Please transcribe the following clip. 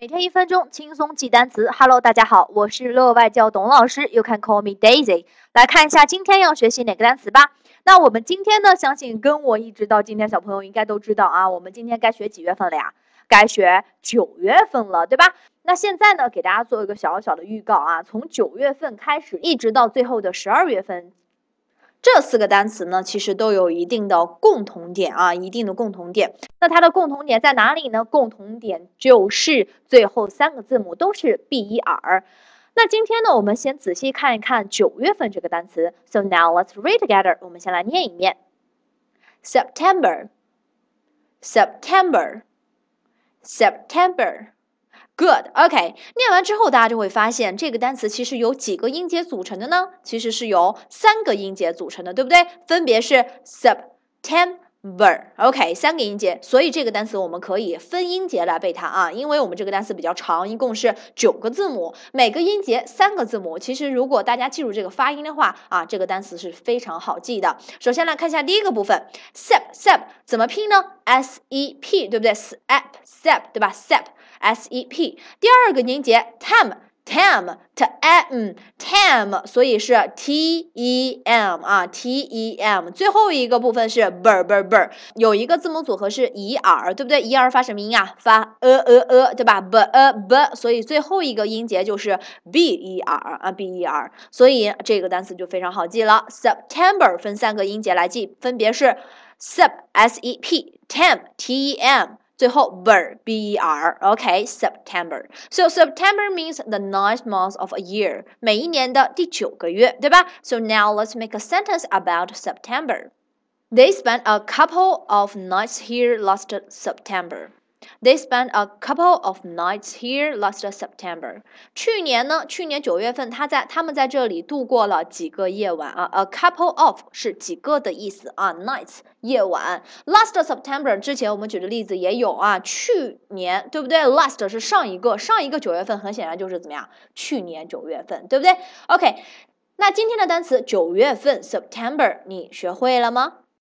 每天一分钟轻松记单词。Hello，大家好，我是乐外教董老师，You can call me Daisy。来看一下今天要学习哪个单词吧。那我们今天呢，相信跟我一直到今天，小朋友应该都知道啊，我们今天该学几月份了呀？该学九月份了，对吧？那现在呢，给大家做一个小小的预告啊，从九月份开始，一直到最后的十二月份。这四个单词呢，其实都有一定的共同点啊，一定的共同点。那它的共同点在哪里呢？共同点就是最后三个字母都是 b e r。那今天呢，我们先仔细看一看九月份这个单词。So now let's read together。我们先来念一念：September，September，September。Good, OK。念完之后，大家就会发现这个单词其实由几个音节组成的呢？其实是由三个音节组成的，对不对？分别是 sub、tem September，OK，三个音节。所以这个单词我们可以分音节来背它啊，因为我们这个单词比较长，一共是九个字母，每个音节三个字母。其实如果大家记住这个发音的话啊，这个单词是非常好记的。首先来看一下第一个部分，Sep，Sep 怎么拼呢？S-E-P，对不对？Sep，Sep，对吧？Sep。s e p，第二个音节，time m tem，tem，所以是 t e m 啊，t e m。最后一个部分是 ber ber b r 有一个字母组合是 e r，对不对？e r 发什么音啊？发 e e e，对吧？b e b，所以最后一个音节就是 b e r 啊，b e r。所以这个单词就非常好记了。September 分三个音节来记，分别是 sep s e p，tem t e m。最后 ber b e r OK September so September means the ninth month of a year 每一年的第九个月对吧 So now let's make a sentence about September They spent a couple of nights here last September They spent a couple of nights here last September。去年呢，去年九月份，他在他们在这里度过了几个夜晚啊。A couple of 是几个的意思啊，nights 夜晚。Last September 之前我们举的例子也有啊，去年对不对？Last 是上一个，上一个九月份很显然就是怎么样？去年九月份，对不对？OK，那今天的单词九月份 September 你学会了吗？